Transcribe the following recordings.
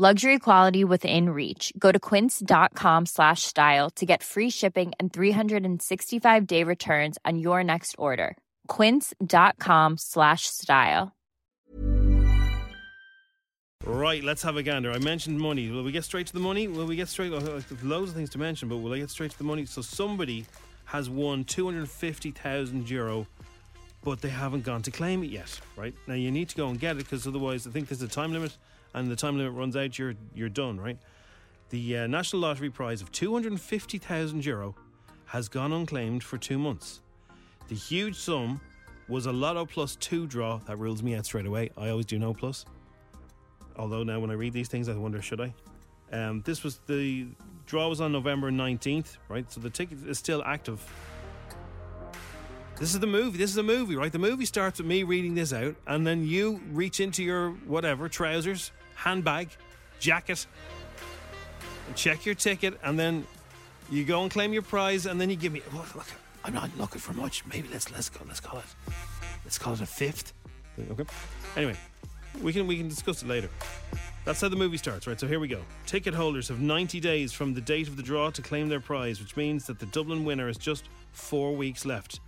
Luxury quality within reach. Go to quince.com slash style to get free shipping and 365 day returns on your next order. Quince.com slash style. Right, let's have a gander. I mentioned money. Will we get straight to the money? Will we get straight? Loads of things to mention, but will I get straight to the money? So somebody has won 250,000 euro, but they haven't gone to claim it yet. Right now, you need to go and get it because otherwise, I think there's a time limit, and the time limit runs out. You're you're done. Right. The uh, National Lottery prize of 250,000 euro has gone unclaimed for two months. The huge sum was a Lotto Plus 2 draw. That rules me out straight away. I always do no plus. Although now when I read these things, I wonder, should I? Um, this was the draw was on November 19th, right? So the ticket is still active. This is the movie. This is the movie, right? The movie starts with me reading this out, and then you reach into your whatever trousers, handbag, jacket, and check your ticket, and then you go and claim your prize, and then you give me. Look, look, I'm not looking for much. Maybe let's let's go. Let's call it. Let's call it a fifth. Okay. Anyway, we can we can discuss it later. That's how the movie starts, right? So here we go. Ticket holders have 90 days from the date of the draw to claim their prize, which means that the Dublin winner has just four weeks left.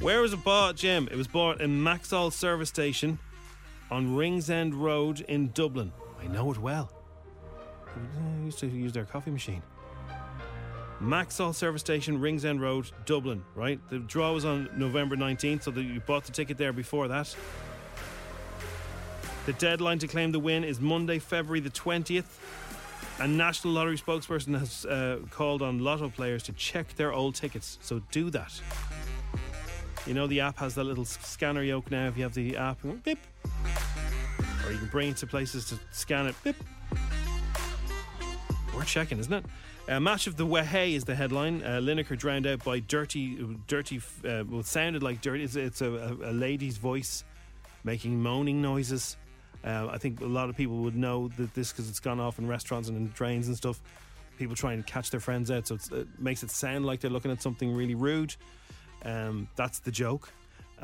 Where was it bought, Jim? It was bought in Maxol Service Station on Ringsend Road in Dublin. I know it well. I used to use their coffee machine. Maxol Service Station, Ringsend Road, Dublin, right? The draw was on November 19th, so you bought the ticket there before that. The deadline to claim the win is Monday, February the 20th. A National Lottery spokesperson has uh, called on lotto players to check their old tickets, so do that. You know, the app has that little scanner yoke now. If you have the app, beep. Or you can bring it to places to scan it, beep. We're checking, isn't it? A match of the Wehey is the headline. Uh, Lineker drowned out by dirty, dirty. Uh, well, sounded like dirty. It's, it's a, a, lady's voice making moaning noises. Uh, I think a lot of people would know that this because it's gone off in restaurants and in trains and stuff. People trying to catch their friends out, so it makes it sound like they're looking at something really rude. Um, that's the joke.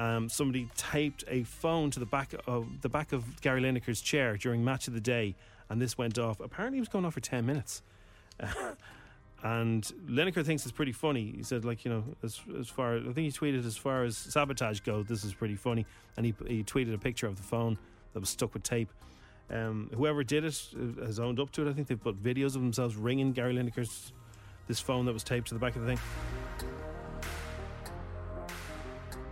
Um, somebody taped a phone to the back of the back of Gary Lineker's chair during match of the day, and this went off. Apparently, it was going off for ten minutes. and Lineker thinks it's pretty funny. He said, like you know, as as far I think he tweeted as far as sabotage goes, this is pretty funny. And he he tweeted a picture of the phone that was stuck with tape. Um, whoever did it uh, has owned up to it. I think they've put videos of themselves ringing Gary Lineker's this phone that was taped to the back of the thing.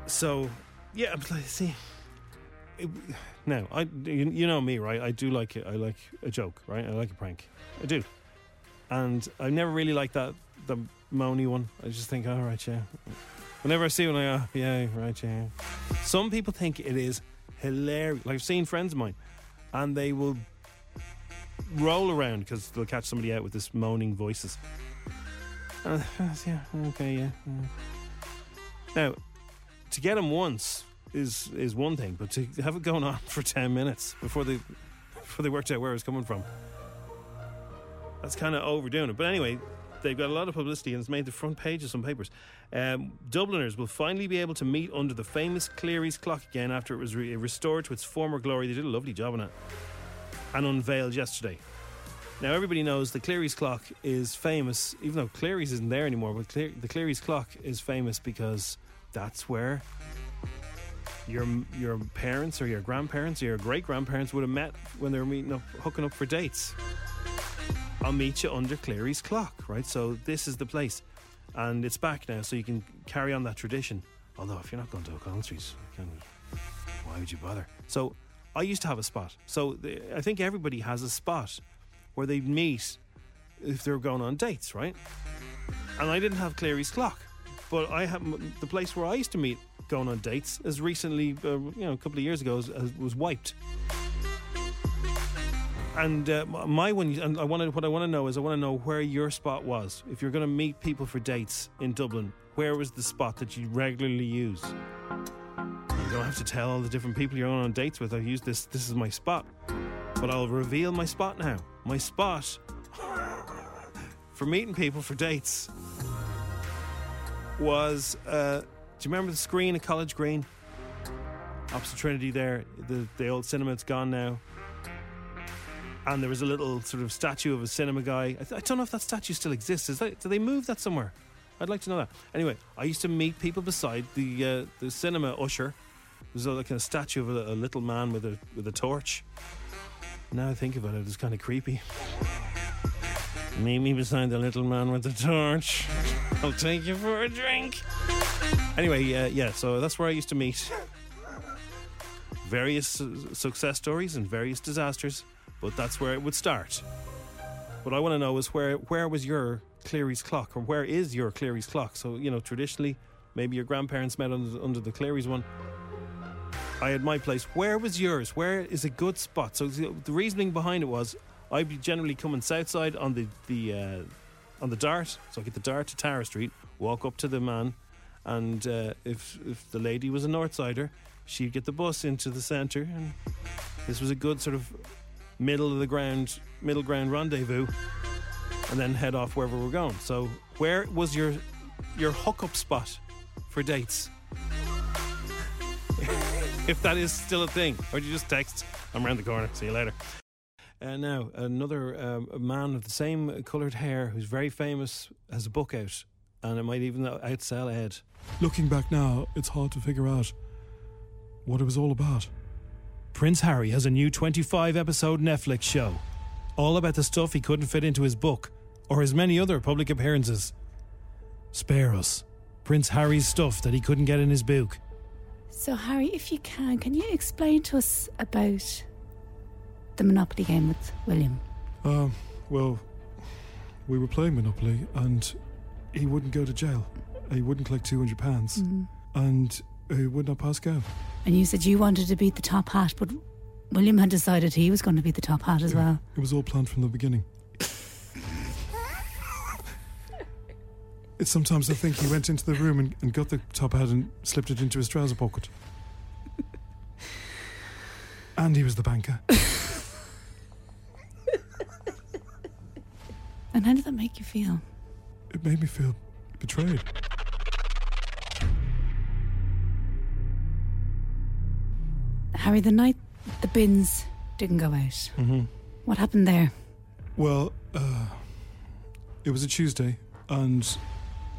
So, yeah, see, it, now I you, you, know me, right? I do like it. I like a joke, right? I like a prank. I do, and I never really like that the moany one. I just think, all oh, right, yeah. Whenever I see one, I go, oh, yeah, right, yeah. Some people think it is hilarious. Like I've seen friends of mine, and they will roll around because they'll catch somebody out with this moaning voices. Uh, yeah, okay, yeah. yeah. Now, to get them once is is one thing, but to have it going on for ten minutes before they before they worked out where it was coming from, that's kind of overdoing it. But anyway, they've got a lot of publicity and it's made the front page of some papers. Um, Dubliners will finally be able to meet under the famous Clery's clock again after it was re- restored to its former glory. They did a lovely job on it and unveiled yesterday. Now everybody knows the Clery's clock is famous, even though Clery's isn't there anymore. But the Clery's clock is famous because that's where your your parents or your grandparents or your great grandparents would have met when they were meeting up, hooking up for dates. I'll meet you under Clery's clock, right? So this is the place, and it's back now, so you can carry on that tradition. Although if you're not going to O'Connell Street, why would you bother? So I used to have a spot. So I think everybody has a spot where they meet if they're going on dates, right? And I didn't have Clery's clock. But I have the place where I used to meet going on dates as recently, uh, you know, a couple of years ago, was, was wiped. and uh, my one, and I wanted what I want to know is I want to know where your spot was. If you're going to meet people for dates in Dublin, where was the spot that you regularly use? You don't have to tell all the different people you're going on dates with. I use this. This is my spot, but I'll reveal my spot now. My spot for meeting people for dates was. Uh, do you remember the screen at College Green? Opposite Trinity there. The, the old cinema, it's gone now. And there was a little sort of statue of a cinema guy. I, th- I don't know if that statue still exists. Is that, do they move that somewhere? I'd like to know that. Anyway, I used to meet people beside the uh, the cinema usher. There's a, like a statue of a, a little man with a with a torch. Now I think about it, it's kind of creepy. Meet me beside the little man with the torch. I'll take you for a drink. Anyway, uh, yeah, so that's where I used to meet various su- success stories and various disasters, but that's where it would start. What I want to know is where where was your Clery's clock, or where is your Clery's clock? So you know, traditionally, maybe your grandparents met under, under the Clery's one. I had my place. Where was yours? Where is a good spot? So the, reasoning behind it was I'd be generally coming south side on the the uh, on the Dart, so I get the Dart to Tara Street, walk up to the man, and uh, if if the lady was a north sider, she'd get the bus into the centre, and this was a good sort of middle of the ground middle ground rendezvous, and then head off wherever we're going. So where was your your hookup spot for dates? if that is still a thing, or do you just text, I'm around the corner, see you later. And now, another um, a man of the same coloured hair who's very famous has a book out, and it might even outsell Ed. Looking back now, it's hard to figure out what it was all about. Prince Harry has a new 25 episode Netflix show, all about the stuff he couldn't fit into his book or his many other public appearances. Spare us. Prince Harry's stuff that he couldn't get in his book. So, Harry, if you can, can you explain to us about the Monopoly game with William? Um, well, we were playing Monopoly and he wouldn't go to jail. He wouldn't collect £200 pounds and he would not pass go. And you said you wanted to beat the top hat, but William had decided he was going to beat the top hat as well. It was all planned from the beginning. it's sometimes I think he went into the room and, and got the top hat and slipped it into his trouser pocket. and he was the banker. And how did that make you feel? It made me feel betrayed. Harry, the night the bins didn't go out, Mm-hmm. what happened there? Well, uh, it was a Tuesday, and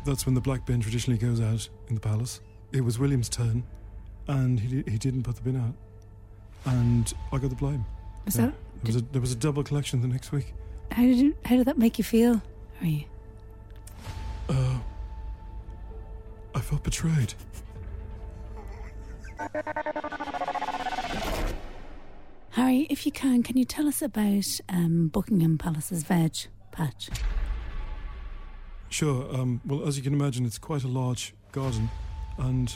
that's when the black bin traditionally goes out in the palace. It was William's turn, and he, he didn't put the bin out, and I got the blame. Was Yeah. that There was a, there was a double collection the next week. How did you, how did that make you feel? Harry? Uh, I felt betrayed. Harry, if you can, can you tell us about um, Buckingham Palace's veg patch? Sure. Um, well, as you can imagine, it's quite a large garden, and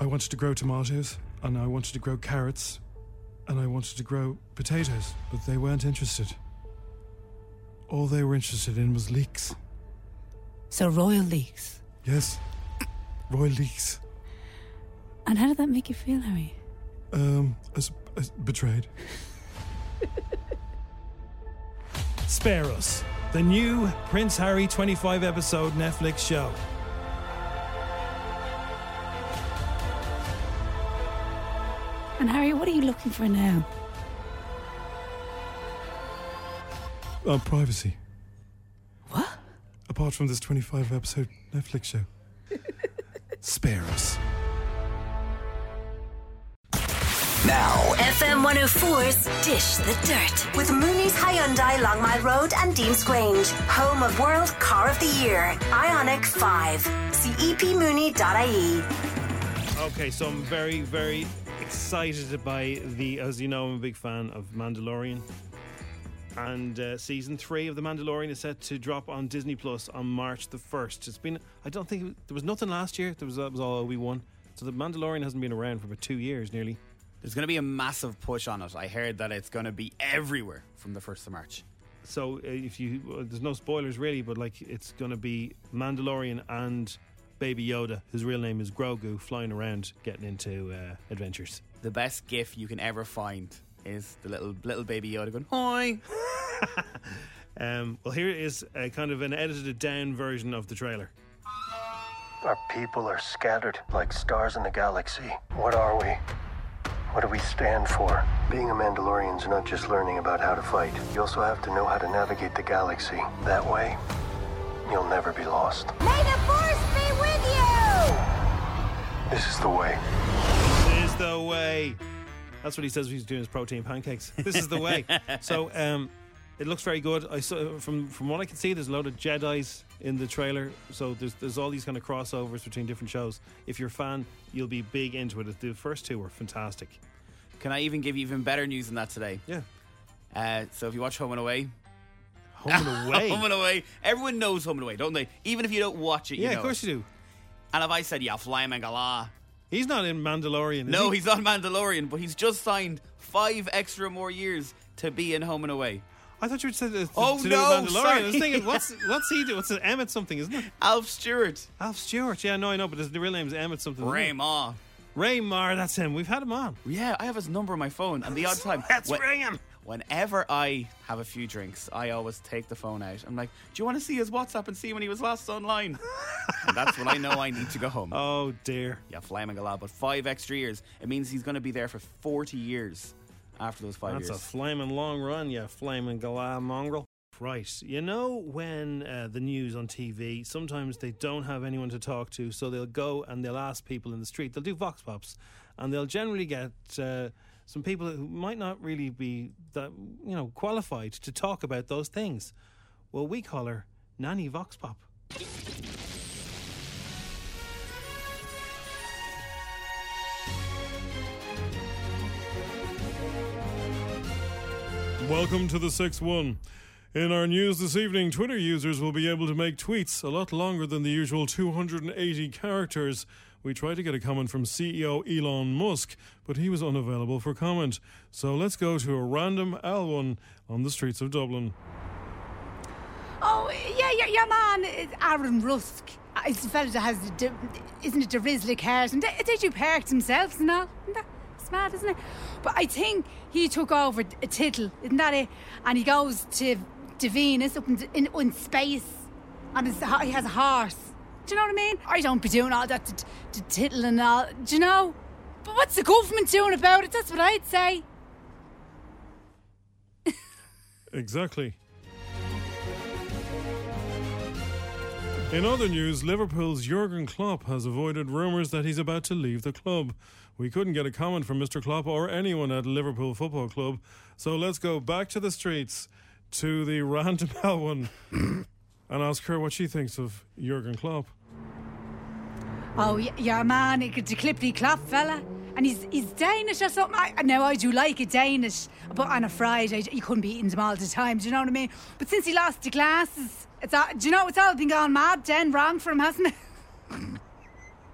I wanted to grow tomatoes, and I wanted to grow carrots, and I wanted to grow potatoes, but they weren't interested. All they were interested in was leaks. So royal leaks? Yes, royal leaks. And how did that make you feel, Harry? Um, as, as betrayed. Spare Us, the new Prince Harry 25 episode Netflix show. And Harry, what are you looking for now? Uh, privacy. What? Apart from this 25 episode Netflix show. Spare Us. Now, FM 104's Dish the Dirt with Mooney's Hyundai Long Mile Road and Dean's Grange, home of World Car of the Year, Ioniq 5. See E epmooney.ie. Okay, so I'm very, very excited by the. As you know, I'm a big fan of Mandalorian. And uh, season three of The Mandalorian is set to drop on Disney Plus on March the 1st. It's been, I don't think, there was nothing last year. There was, that was all Obi Wan. So The Mandalorian hasn't been around for about two years nearly. There's going to be a massive push on it. I heard that it's going to be everywhere from the 1st of March. So uh, if you, well, there's no spoilers really, but like it's going to be Mandalorian and Baby Yoda, whose real name is Grogu, flying around getting into uh, adventures. The best gif you can ever find is the little little baby Yoda going, "Hi." Um, well, here is a kind of an edited down version of the trailer. Our people are scattered like stars in the galaxy. What are we? What do we stand for? Being a Mandalorian's not just learning about how to fight. You also have to know how to navigate the galaxy. That way, you'll never be lost. May the force be with you! This is the way. This is the way. That's what he says when he's doing his protein pancakes. This is the way. so um, it looks very good. I saw from from what I can see, there's a load of Jedi's in the trailer. So there's there's all these kind of crossovers between different shows. If you're a fan, you'll be big into it. The first two were fantastic. Can I even give you even better news than that today? Yeah. Uh, so if you watch Home and Away, Home and away. Home and Away, everyone knows Home and Away, don't they? Even if you don't watch it, you yeah, know of course it. you do. And if I said, yeah, Fly Mangala, He's not in Mandalorian. No, he? he's not Mandalorian, but he's just signed five extra more years to be in Home and Away. I thought you said to, Oh, to do no, with Mandalorian. I was sorry. thinking, what's what's he do? What's it? Emmett something, isn't it? Alf Stewart, Alf Stewart. Yeah, no, I know, but his the real name is Emmett something. Ray? Ma. Ray Meagher. That's him. We've had him on. Yeah, I have his number on my phone, and the odd time. Let's when- ring him. Whenever I have a few drinks, I always take the phone out. I'm like, "Do you want to see his WhatsApp and see when he was last online?" and that's when I know I need to go home. Oh dear. Yeah, flaming a lot, but five extra years. It means he's going to be there for 40 years after those five That's a flaming long run, yeah, flaming galah mongrel. Right. You know when uh, the news on TV, sometimes they don't have anyone to talk to, so they'll go and they'll ask people in the street. They'll do vox pops, and they'll generally get uh, some people who might not really be that you know qualified to talk about those things. Well, we call her Nanny Vox Pop. Welcome to the 6 1. In our news this evening, Twitter users will be able to make tweets a lot longer than the usual 280 characters. We tried to get a comment from CEO Elon Musk, but he was unavailable for comment. So let's go to a random L1 on the streets of Dublin. Oh, yeah, your, yeah, man. It's Aaron Rusk. Uh, It's the fella that has, the, isn't it, the Risley cars? And they do parks themselves and all. Isn't that smart, isn't it? But I think he took over a tittle, isn't that it? And he goes to, to Venus up in, in, in space. And he has a horse. Do you know what I mean? I don't be doing all that tittle and all. Do you know? But what's the government doing about it? That's what I'd say. Exactly. In other news, Liverpool's Jurgen Klopp has avoided rumours that he's about to leave the club. We couldn't get a comment from Mr. Klopp or anyone at Liverpool Football Club, so let's go back to the streets to the random one and ask her what she thinks of Jurgen Klopp. Oh, yeah, man, the Clippy Clough fella. And he's he's Danish or something. I, now, I do like a Danish, but on a Friday, you couldn't be eating them all the time, do you know what I mean? But since he lost the glasses, it's all, do you know, it's all been gone mad, then wrong for him, hasn't it?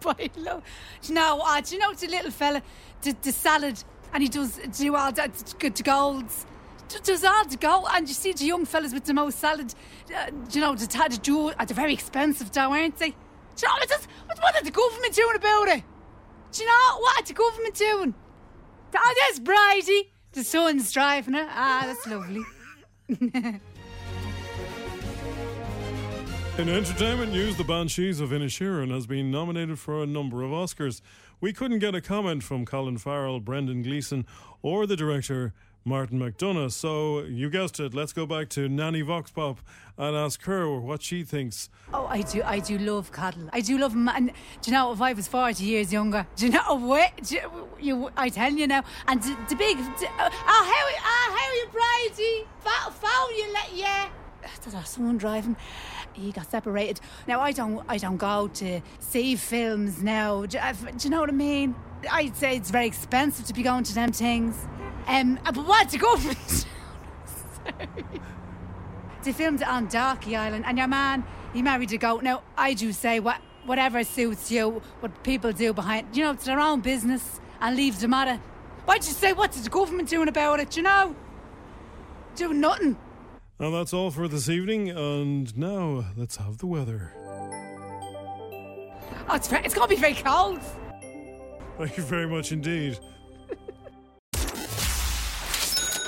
but I love, do you know? Do you know the little fella, the, the salad, and he does do all that good golds. Does the gold, and you see the young fellas with the most salad, uh, you know, the, ta- the jewel, uh, they're very expensive though, aren't they? Do you know, it's just, what, what are the government doing about it? Do you know what are the government doing? Oh, there's Bridie. The sun's driving it. Ah, that's lovely. In entertainment news, the Banshees of Inisherin has been nominated for a number of Oscars. We couldn't get a comment from Colin Farrell, Brendan Gleeson, or the director Martin McDonagh. So you guessed it. Let's go back to Nanny Voxpop and ask her what she thinks. Oh, I do, I do love cuddle. I do love, man. Do you know if I was forty years younger? Do you know what? You, you, I tell you now. And the, the big, uh, oh, how, oh, how you? Phone, phone you, let yeah. There's someone driving. He got separated. Now I don't, I don't go to see films now. Do, you- do you know what I mean? I'd say it's very expensive to be going to them things. Um, but what the government? They filmed it on Darky Island, and your man, he married a goat. Now, I do say what whatever suits you, what people do behind, you know, it's their own business, and leave at it. I you say, what's the government doing about it, you know? Doing nothing. And that's all for this evening. And now let's have the weather. Oh, it's, it's going to be very cold. Thank you very much indeed.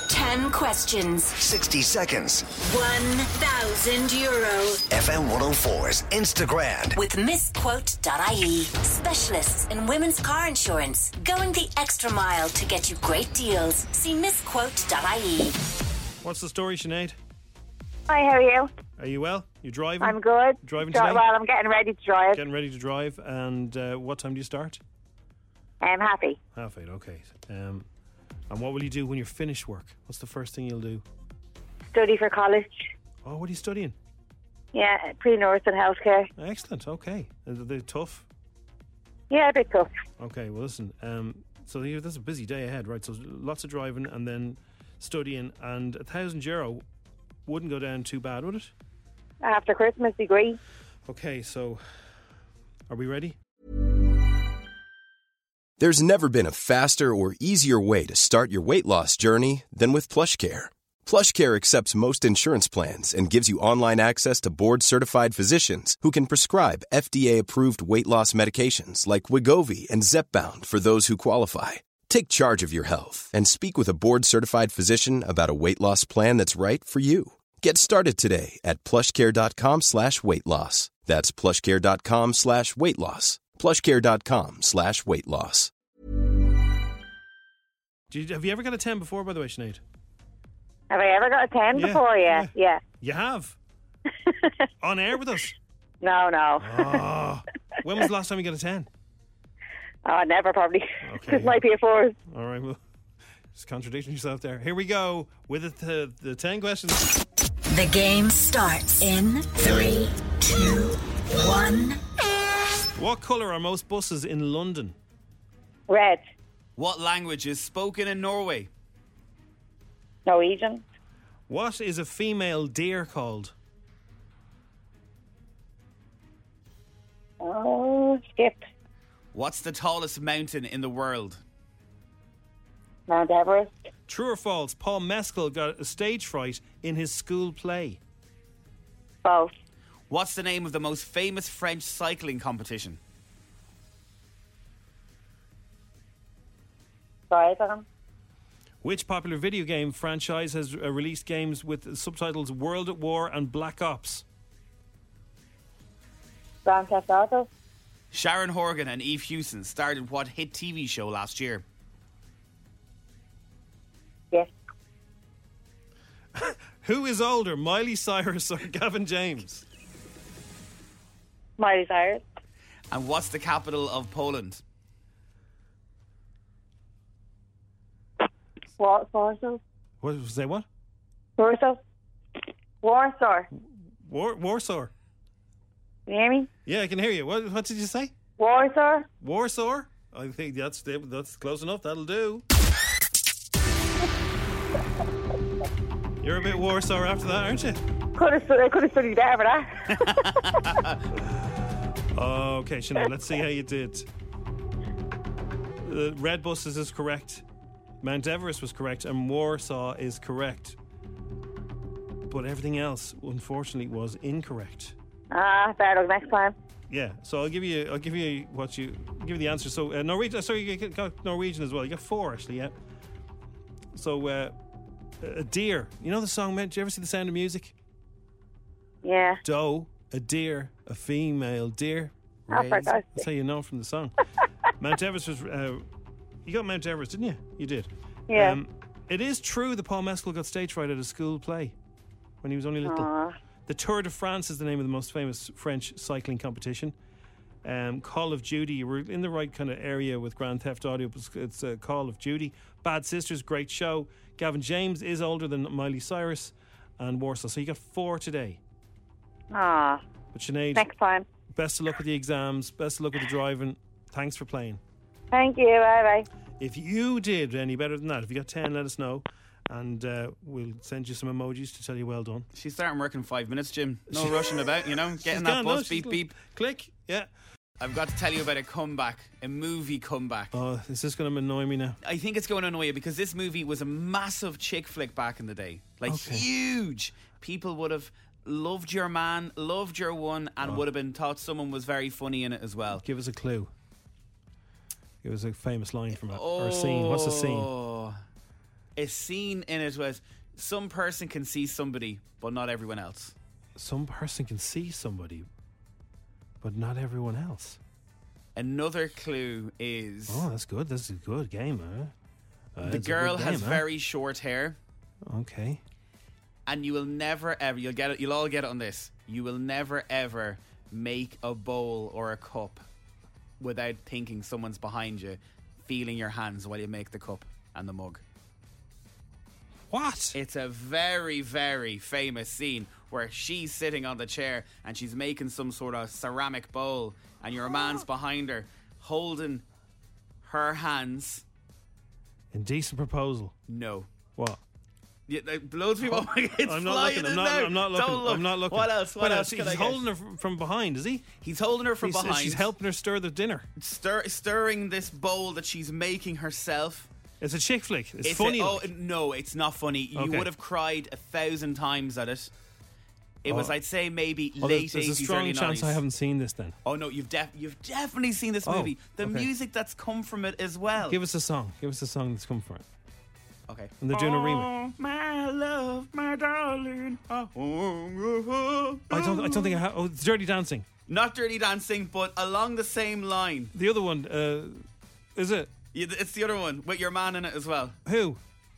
10 questions, 60 seconds. 1,000 euro. FM 104's Instagram. With misquote.ie. Specialists in women's car insurance. Going the extra mile to get you great deals. See misquote.ie. What's the story, Sinead? Hi, how are you? Are you well? You driving? I'm good. Driving Dri- today? Well, I'm getting ready to drive. Getting ready to drive. And uh, what time do you start? I'm happy. Half eight. Okay. Um, and what will you do when you're finished work? What's the first thing you'll do? Study for college. Oh, what are you studying? Yeah, pre-nurse and healthcare. Excellent. Okay. Are they tough? Yeah, a bit tough. Okay. Well, listen. Um, so there's a busy day ahead, right? So lots of driving and then studying, and a thousand euro wouldn't go down too bad, would it? After Christmas degree. Okay. So, are we ready? There's never been a faster or easier way to start your weight loss journey than with PlushCare. PlushCare accepts most insurance plans and gives you online access to board-certified physicians who can prescribe FDA-approved weight loss medications like Wegovy and Zepbound for those who qualify. Take charge of your health and speak with a board certified physician about a weight loss plan that's right for you. Get started today at plushcare.com slash weight loss. That's plushcare.com slash weight loss. Plushcare.com slash weight loss. Have you ever got a 10 before, by the way, Sinead? Have I ever got a 10 yeah, before? Yeah. yeah. yeah. You have? On air with us? No, no. Oh. When was the last time you got a 10? Uh, never, probably. Okay. might be a four. All right, well, just contradicting yourself there. Here we go with the, the 10 questions. The game starts in three, two, one. What colour are most buses in London? Red. What language is spoken in Norway? Norwegian. What is a female deer called? Oh, skip. What's the tallest mountain in the world? Mount Everest. True or false? Paul Mescal got a stage fright in his school play. False. What's the name of the most famous French cycling competition? Triathlon. Which popular video game franchise has uh, released games with subtitles World at War and Black Ops? Grand Theft Auto. Sharon Horgan and Eve Hewson started what hit TV show last year? Yes. Who is older, Miley Cyrus or Gavin James? Miley Cyrus. And what's the capital of Poland? Wa- Warsaw. What say what? Warsaw. Warsaw. War, Warsaw. You hear me? Yeah, I can hear you. What, what did you say? Warsaw. Warsaw? I think that's that's close enough. That'll do. You're a bit Warsaw after that, aren't you? Could have, I could have studied better for that. Okay, Sinead, let's see how you did. The Red Buses is correct. Mount Everest was correct, and Warsaw is correct. But everything else, unfortunately, was incorrect. Ah, better luck next time. Yeah, so I'll give you, I'll give you what you give you the answer. So uh, Norwegian, sorry, you got- Norwegian as well. You got four actually, yeah. So uh, a deer, you know the song? Did you ever see the Sound of Music? Yeah. Doe, a deer, a female deer. Oh, for raised. God's That's how you know from the song. Mount Everest was. Uh, you got Mount Everest, didn't you? You did. Yeah. Um, it is true that Paul Mescal got stage fright at a school play when he was only little. Aw. The Tour de France is the name of the most famous French cycling competition. Um, Call of Duty, we're in the right kind of area with Grand Theft Audio. It's, it's uh, Call of Duty. Bad Sisters, great show. Gavin James is older than Miley Cyrus and Warsaw. So you got four today. Ah, But Sinead, next time. best of luck with the exams. Best of luck with the driving. Thanks for playing. Thank you. Bye bye. If you did any better than that, if you got 10, let us know. And uh, we'll send you some emojis to tell you well done. She's starting work in five minutes, Jim. No rushing about, you know, getting She's that gone, no, bus, she's beep, beep. Click. Yeah. I've got to tell you about a comeback, a movie comeback. Oh, is this going to annoy me now? I think it's going to annoy you because this movie was a massive chick flick back in the day. Like Okay. huge. People would have loved your man, loved your one, and Oh. would have been thought someone was very funny in it as well. Give us a clue. Give us a famous line from it or a scene. What's the scene? A scene in it was some person can see somebody, but not everyone else. Some person can see somebody, but not everyone else. Another clue is Oh, that's good. This is a good game, huh? Uh, the girl good has huh? very short hair, Okay. and you will never ever you'll get it. You'll all get it on this. You will never ever make a bowl or a cup without thinking someone's behind you, feeling your hands while you make the cup and the mug. What? It's a very, very famous scene where she's sitting on the chair and she's making some sort of ceramic bowl, and your man's behind her holding her hands. Indecent proposal. No. What? Yeah, like, loads of people. it's I'm not looking. I'm not. I'm not looking. Don't look. I'm not looking. What else? What, else? He's holding her from, from behind, is he? He's holding her from He's, uh, behind. She's helping her stir the dinner. Stir, stirring this bowl that she's making herself. It's a chick flick. It's, a- funny. oh like. no, it's not funny. You Okay. would have cried a thousand times at it. It was, Oh. I'd say, maybe Oh, late there's, there's a eighties, strong chance I haven't seen this. Then Oh no, you've def- you've definitely seen this Oh, movie. The okay. music that's come from it as well. give us a song. Give us a song that's come from it. okay. And they're doing a remake. Oh, my love, my darling. Oh, I don't. I don't think I have. Oh, it's Dirty Dancing. Not Dirty Dancing, but along the same line. The other one. Uh, is it It's the other one with your man in it as well. who?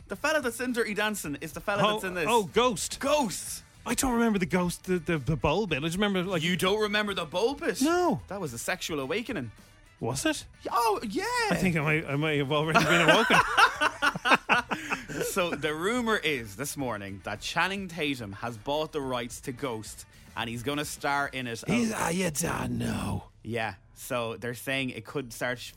The fella that's in Dirty Dancing is the fella Oh, that's in this. oh, Ghost. Ghost. I don't remember the ghost, the the, the bowl bit. I just remember like You don't remember the bulbous? No. That was a sexual awakening. was it? Oh, yeah. I think I might. I might have already been awoken. so the rumor is this morning that Channing Tatum has bought the rights to Ghost and he's going to star in it. He's, ah, you don't know. Yeah, so they're saying it could start.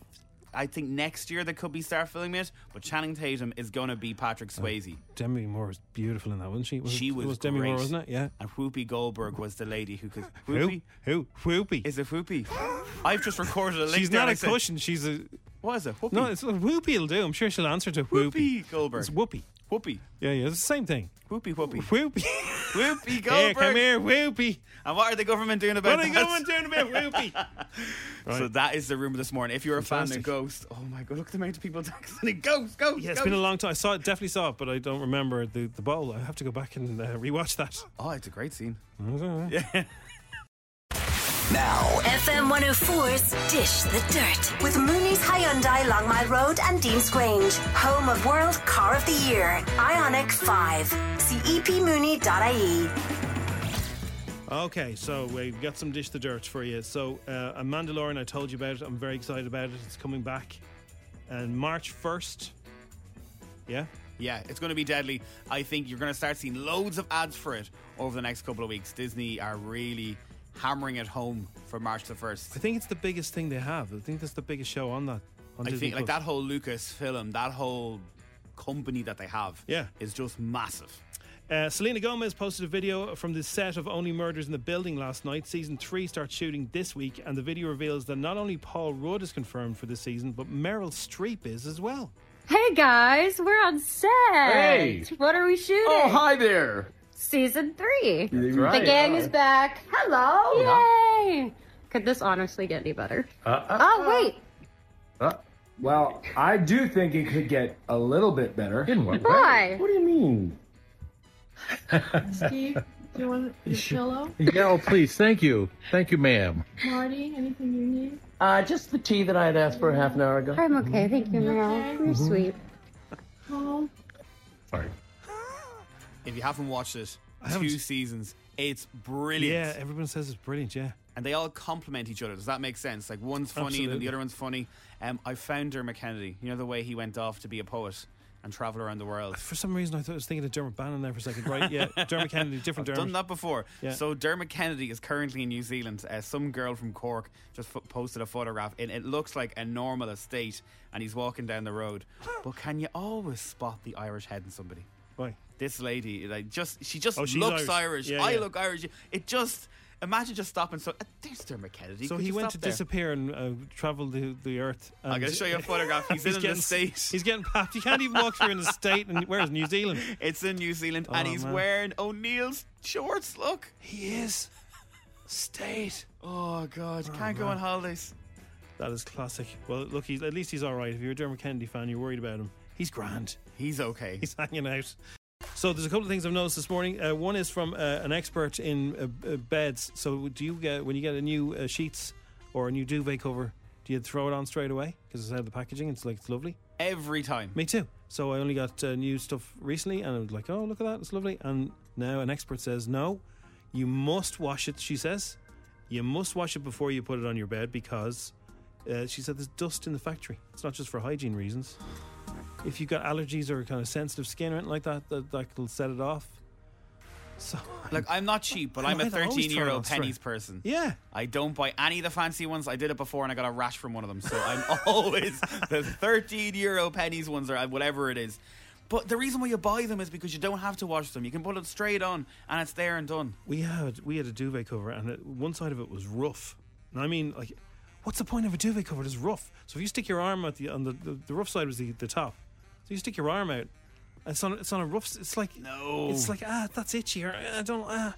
I think next year they could be start filming it, but Channing Tatum is going to be Patrick oh, Swayze. Demi Moore was beautiful in that, wasn't she? Was she it, was, it was Demi. Moore, wasn't it? Yeah. And Whoopi Goldberg was the lady who could. Who? Whoopi? Who? Whoopie. Is it Whoopi? I've just recorded a link. She's not a said- cushion. She's a. What is it? Whoopi. No, it's Whoopie will do. I'm sure she'll answer to Whoopie. Whoopi Goldberg. It's Whoopie. Whoopi. Yeah, yeah, it's the same thing. Whoopi. Whoopi. Whoopi Here, Goldberg. come here, Whoopie. And what are the government doing about this? What are that? you going doing about Whoopie? So that is the rumor this morning. If you're a fan Fantastic. of Ghost, oh my god, look at the amount of people texting it. Ghost, Ghost, Yeah, it's Ghost. been a long time. I saw it, definitely saw it, but I don't remember the, the bowl. I have to go back and uh, rewatch that. Oh, it's a great scene. Yeah. Now, FM 104's Dish the Dirt with Mooney's Hyundai Long Mile Road and Dean's Grange. Home of World Car of the Year. Ioniq 5. See E epmooney.ie. Okay, so we've got some dish the dirt for you. So, uh, a Mandalorian, I told you about it. I'm very excited about it. It's coming back, and March first. Yeah, Yeah, it's going to be deadly. I think you're going to start seeing loads of ads for it over the next couple of weeks. Disney are really hammering it home for March the 1st. I think it's the biggest thing they have. I think that's the biggest show on that. On I Disney think like that whole Lucasfilm, that whole company that they have Yeah. is just massive. Uh, Selena Gomez posted a video from the set of Only Murders in the Building last night. Season 3 starts shooting this week, and the video reveals that not only Paul Rudd is confirmed for this season, but Meryl Streep is as well. Hey guys, we're on set. Hey. What are we shooting? Oh, hi there. Season three. That's The gang is back. Hello. Yay. Could this honestly get any better? Uh, uh, oh, wait. uh, well, I do think it could get a little bit better. In what Why? What do you mean? Steve, do you want a pillow? Yeah, oh, please. Thank you. Thank you, ma'am. Marty, anything you need? Uh, just the tea that I had asked for a half an hour ago. I'm okay. Thank you, Meryl. okay? You're sweet. Oh, Sorry. If you haven't watched it, I haven't- seasons, it's brilliant. Yeah, everyone says it's brilliant, yeah. and they all complement each other. Does that make sense? Like one's funny and then the other one's funny. Um, I found Dermot Kennedy. You know the way he went off to be a poet and travel around the world. For some reason, I thought I was thinking of Dermot Bannon there for a second. Right, yeah. Dermot Kennedy, different I've Dermot. done that before. Yeah. So Dermot Kennedy is currently in New Zealand. Uh, some girl from Cork just f- posted a photograph, and it looks like a normal estate, and he's walking down the road. but can you always spot the Irish head in somebody? Why? This lady, like, just she just Oh, looks Irish. Irish. Yeah, I yeah. look Irish. It just Imagine just stopping. So uh, there's Dermot Kennedy. So Could he went to there? disappear and uh, travel the, the earth. I'm gonna show you a photograph. He's in the getting, States. He's getting papped. You can't even walk through in the state. And where's New Zealand? It's in New Zealand, and Oh, he's man. wearing O'Neill's shorts. Look, he is state. Oh God, Oh, can't go on holidays. That is classic. Well, look, he's, at least he's all right. If you're a Dermot Kennedy fan, you're worried about him. He's grand. He's okay. He's hanging out. So there's a couple of things I've noticed this morning. Uh, one is from uh, an expert in uh, uh, beds. So do you get when you get a new uh, sheets or a new duvet cover? Do you throw it on straight away because it's out of the packaging? It's like it's lovely. Every time. Me too. So I only got uh, new stuff recently, and I was like, "Oh, look at that! It's lovely." And now an expert says, "No, you must wash it." She says, "You must wash it before you put it on your bed because," uh, she said, "there's dust in the factory. It's not just for hygiene reasons. If you've got allergies or kind of sensitive skin or anything like that, that that will set it off." So, Look, I'm not cheap, but I'm a might always 13 year old pennies person. Yeah. I don't buy any of the fancy ones. I did it before and I got a rash from one of them. So I'm always the 13 euro pennies ones or whatever it is. But the reason why you buy them is because you don't have to wash them. You can put it straight on and it's there and done. we had we had a duvet cover, and it, one side of it was rough. And I mean, like, what's the point of a duvet cover? It's rough. So if you stick your arm at the on the the, the rough side was the, the top. So you stick your arm out. It's on it's on a rough. It's like No. It's like ah, that's itchy. Or, I don't ah.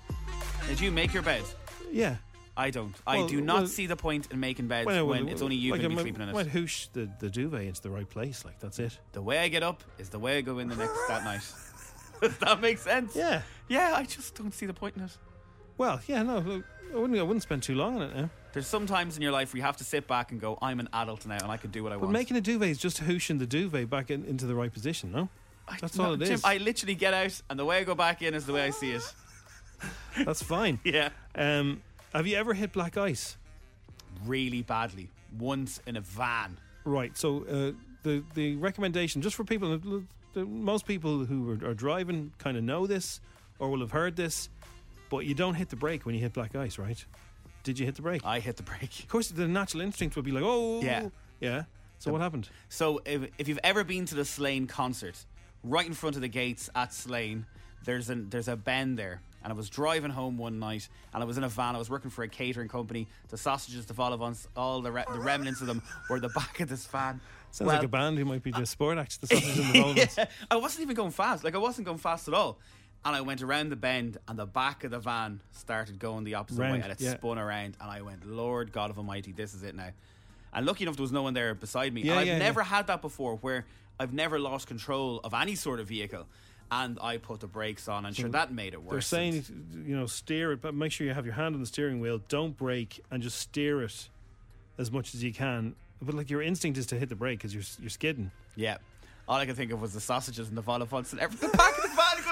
Did you make your bed? Yeah. I don't. I Well, do not well- see the point in making beds Well, when well, it's only you like, going to I be might- sleeping in Might it. hoosh the, the duvet into the right place. Like that's it. The way I get up is the way I go in the next that night. Does that make sense? Yeah. Yeah, I just don't see the point in it. Well, yeah, no, look, I wouldn't. I wouldn't spend too long on it now. There's some times in your life where you have to sit back and go, I'm an adult now and I can do what I want. But want. making a duvet is just hooshing the duvet back in, into the right position. No, that's No, all it Jim, is. I literally get out and the way I go back in is the way I see it. That's fine. Yeah. Um, have you ever hit black ice? Really badly. Once in a van. Right. So uh, the the recommendation, just for people, most people who are, are driving kind of know this or will have heard this, but you don't hit the brake when you hit black ice, right? Did you hit the brake? I hit the brake. Of course, the natural instinct would be like, oh, Yeah. yeah. So what happened? So if, if you've ever been to the Slane concert, right in front of the gates at Slane, there's a there's a bend there. And I was driving home one night, and I was in a van. I was working for a catering company. The sausages, the vol au all the, re- the remnants of them were the back of this van. Sounds Well, like a band who might be just sport act, the sausage and the relevance. yeah, I wasn't even going fast. Like I wasn't going fast at all. And I went around the bend, and the back of the van started going the opposite Round, way, and it yeah. spun around. And I went, Lord God of Almighty, this is it now. And lucky enough, there was no one there beside me. Yeah, and I've yeah, never had that before, where I've never lost control of any sort of vehicle. And I put the brakes on, and sure, that made it worse. They're saying, you know, steer it, but make sure you have your hand on the steering wheel. Don't brake and just steer it as much as you can. But like your instinct is to hit the brake because you're you're skidding. yeah. All I could think of was the sausages and the vol and everything. The back of the van going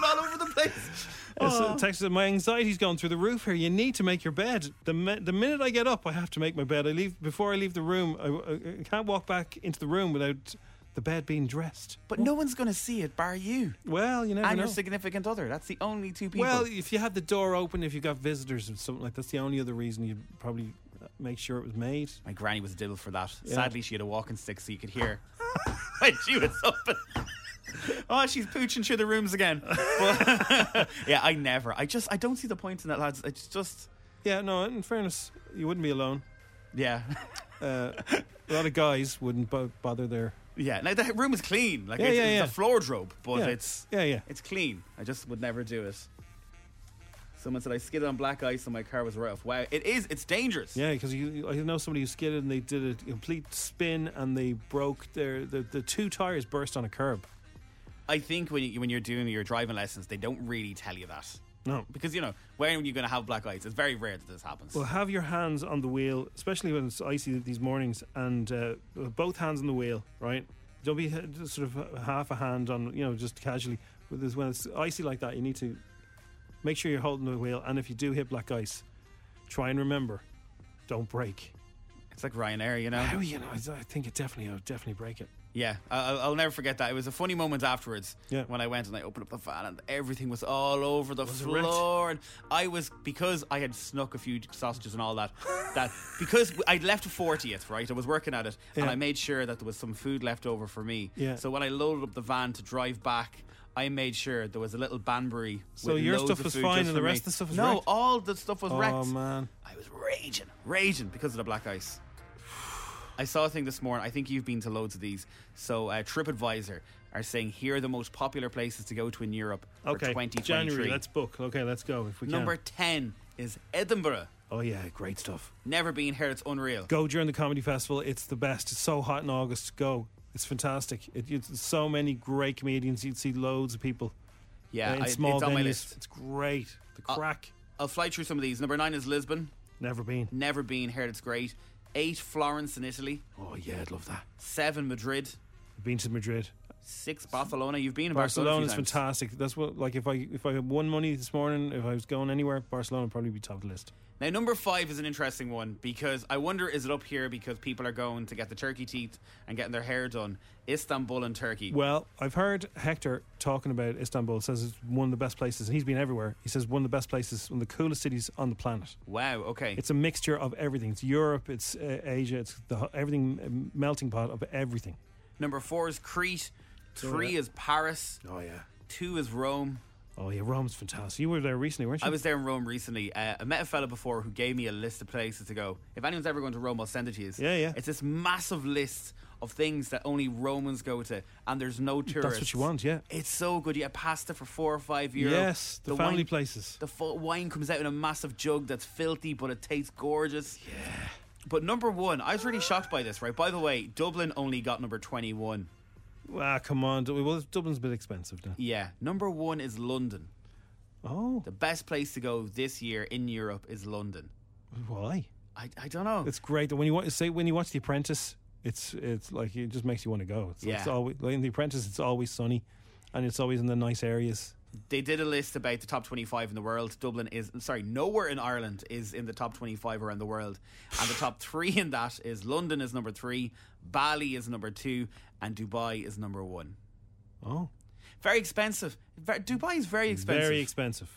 all over the place. It's, Oh. uh, Text my anxiety's going through the roof here. You need to make your bed. The mi- the minute I get up, I have to make my bed. I leave before I leave the room. I, I, can't walk back into the room without the bed being dressed. But no one's going to see it, bar you. Well, you never and know. your significant other. That's the only two people. Well, if you had the door open, if you got visitors or something like that, that's the only other reason you'd probably uh, make sure it was made. My granny was a diddle for that. Yeah. Sadly, she had a walking stick, so you could hear when she was up. oh, she's pooching through the rooms again. But, yeah, I never. I just, I don't see the point in that, lads. It's just, Yeah, no. In fairness, you wouldn't be alone. yeah, Uh, a lot of guys wouldn't bo- bother their. yeah. Now the room is clean. Like Yeah, it's, yeah, it's yeah. a floor drobe, but Yeah. it's, Yeah, yeah. it's clean. I just would never do it. Someone said I skidded on black ice and my car was right off. Wow, it is. It's dangerous. Yeah, because you, I know somebody who skidded and they did a complete spin and they broke their the, the two tires burst on a curb. I think when you, when you're doing your driving lessons, they don't really tell you that. No. Because you know when are you going to have black ice? It's very rare that this happens. Well, have your hands on the wheel, especially when it's icy these mornings, and uh, both hands on the wheel, right? Don't be uh, sort of half a hand on, you know, just casually. When it's icy like that, you need to make sure you're holding the wheel. And if you do hit black ice, try and remember, don't break. It's like Ryanair, you know. How you know? I I think it definitely, I'll definitely break it. Yeah, I'll, I'll never forget that. It was a funny moment afterwards Yeah. when I went and I opened up the van and everything was all over the Was floor. And I was because I had snuck a few sausages and all that. That because I'd left a fortieth, right? I was working at it, and I made sure that there was some food left over for me. Yeah. So when I loaded up the van to drive back. I made sure there was a little Banbury. So your stuff was fine and the rest me. of the stuff was no, wrecked? all the stuff was Oh, wrecked. Oh man. I was raging, raging because of the black ice. I saw a thing this morning. I think you've been to loads of these. So uh, TripAdvisor are saying here are the most popular places to go to in Europe for Okay, 2023. January. Let's book. Okay, let's go if we can. Number 10 is Edinburgh. Oh yeah, great stuff. Never been here. It's unreal. Go during the comedy festival. It's the best. It's so hot in August. Go. It's fantastic. It, it's so many great comedians. You'd see loads of people. Yeah, uh, in I- small it's on my venues. list. It's great. The I'll- crack. I'll fly through some of these. Number 9 is Lisbon. Never been. Never been. Heard it's great. 8 Florence in Italy. Oh yeah, I'd love that. 7 Madrid. I've been to Madrid. 6 Barcelona. You've been in Barcelona Barcelona. is a few times. fantastic. That's what like if I if I had won money this morning, if I was going anywhere, Barcelona would probably be top of the list. Now, number five is an interesting one because I wonder is it up here because people are going to get the turkey teeth and getting their hair done? Istanbul and Turkey. Well, I've heard Hector talking about Istanbul. Says it's one of the best places. and He's been everywhere. He says one of the best places, one of the coolest cities on the planet. Wow. Okay. It's a mixture of everything. It's Europe. It's uh, Asia. It's the everything melting pot of everything. Number four is Crete. Three is Paris. Oh yeah. Two is Rome. Oh yeah, Rome's fantastic. You were there recently, weren't you? I was there in Rome recently. Uh, I met a fella before who gave me a list of places to go. If anyone's ever going to Rome, I'll send it to you. Yeah, yeah. It's this massive list of things that only Romans go to, and there's no tourists. That's what you want, yeah. It's so good. You get pasta for four or five euros. Yes, the family places. The fu- wine comes out in a massive jug that's filthy, but it tastes gorgeous. Yeah. But number one, I was really shocked by this. Right. By the way, Dublin only got number twenty-one. Ah, come on. Well, Dublin's a bit expensive now. Yeah. Number one is London. Oh, The best place to go this year in Europe is London. why? I, I don't know. It's great. When you want say when you watch The Apprentice, it's it's like it just makes you want to go. It's, it's Yeah. always like in The Apprentice. It's always sunny, and it's always in the nice areas. They did a list about the top 25 in the world. Dublin is, sorry, nowhere in Ireland is in the top 25 around the world. And the top three in that is London is number three, Bali is number two, and Dubai is number one. Oh, Very expensive. Dubai is very expensive. very expensive.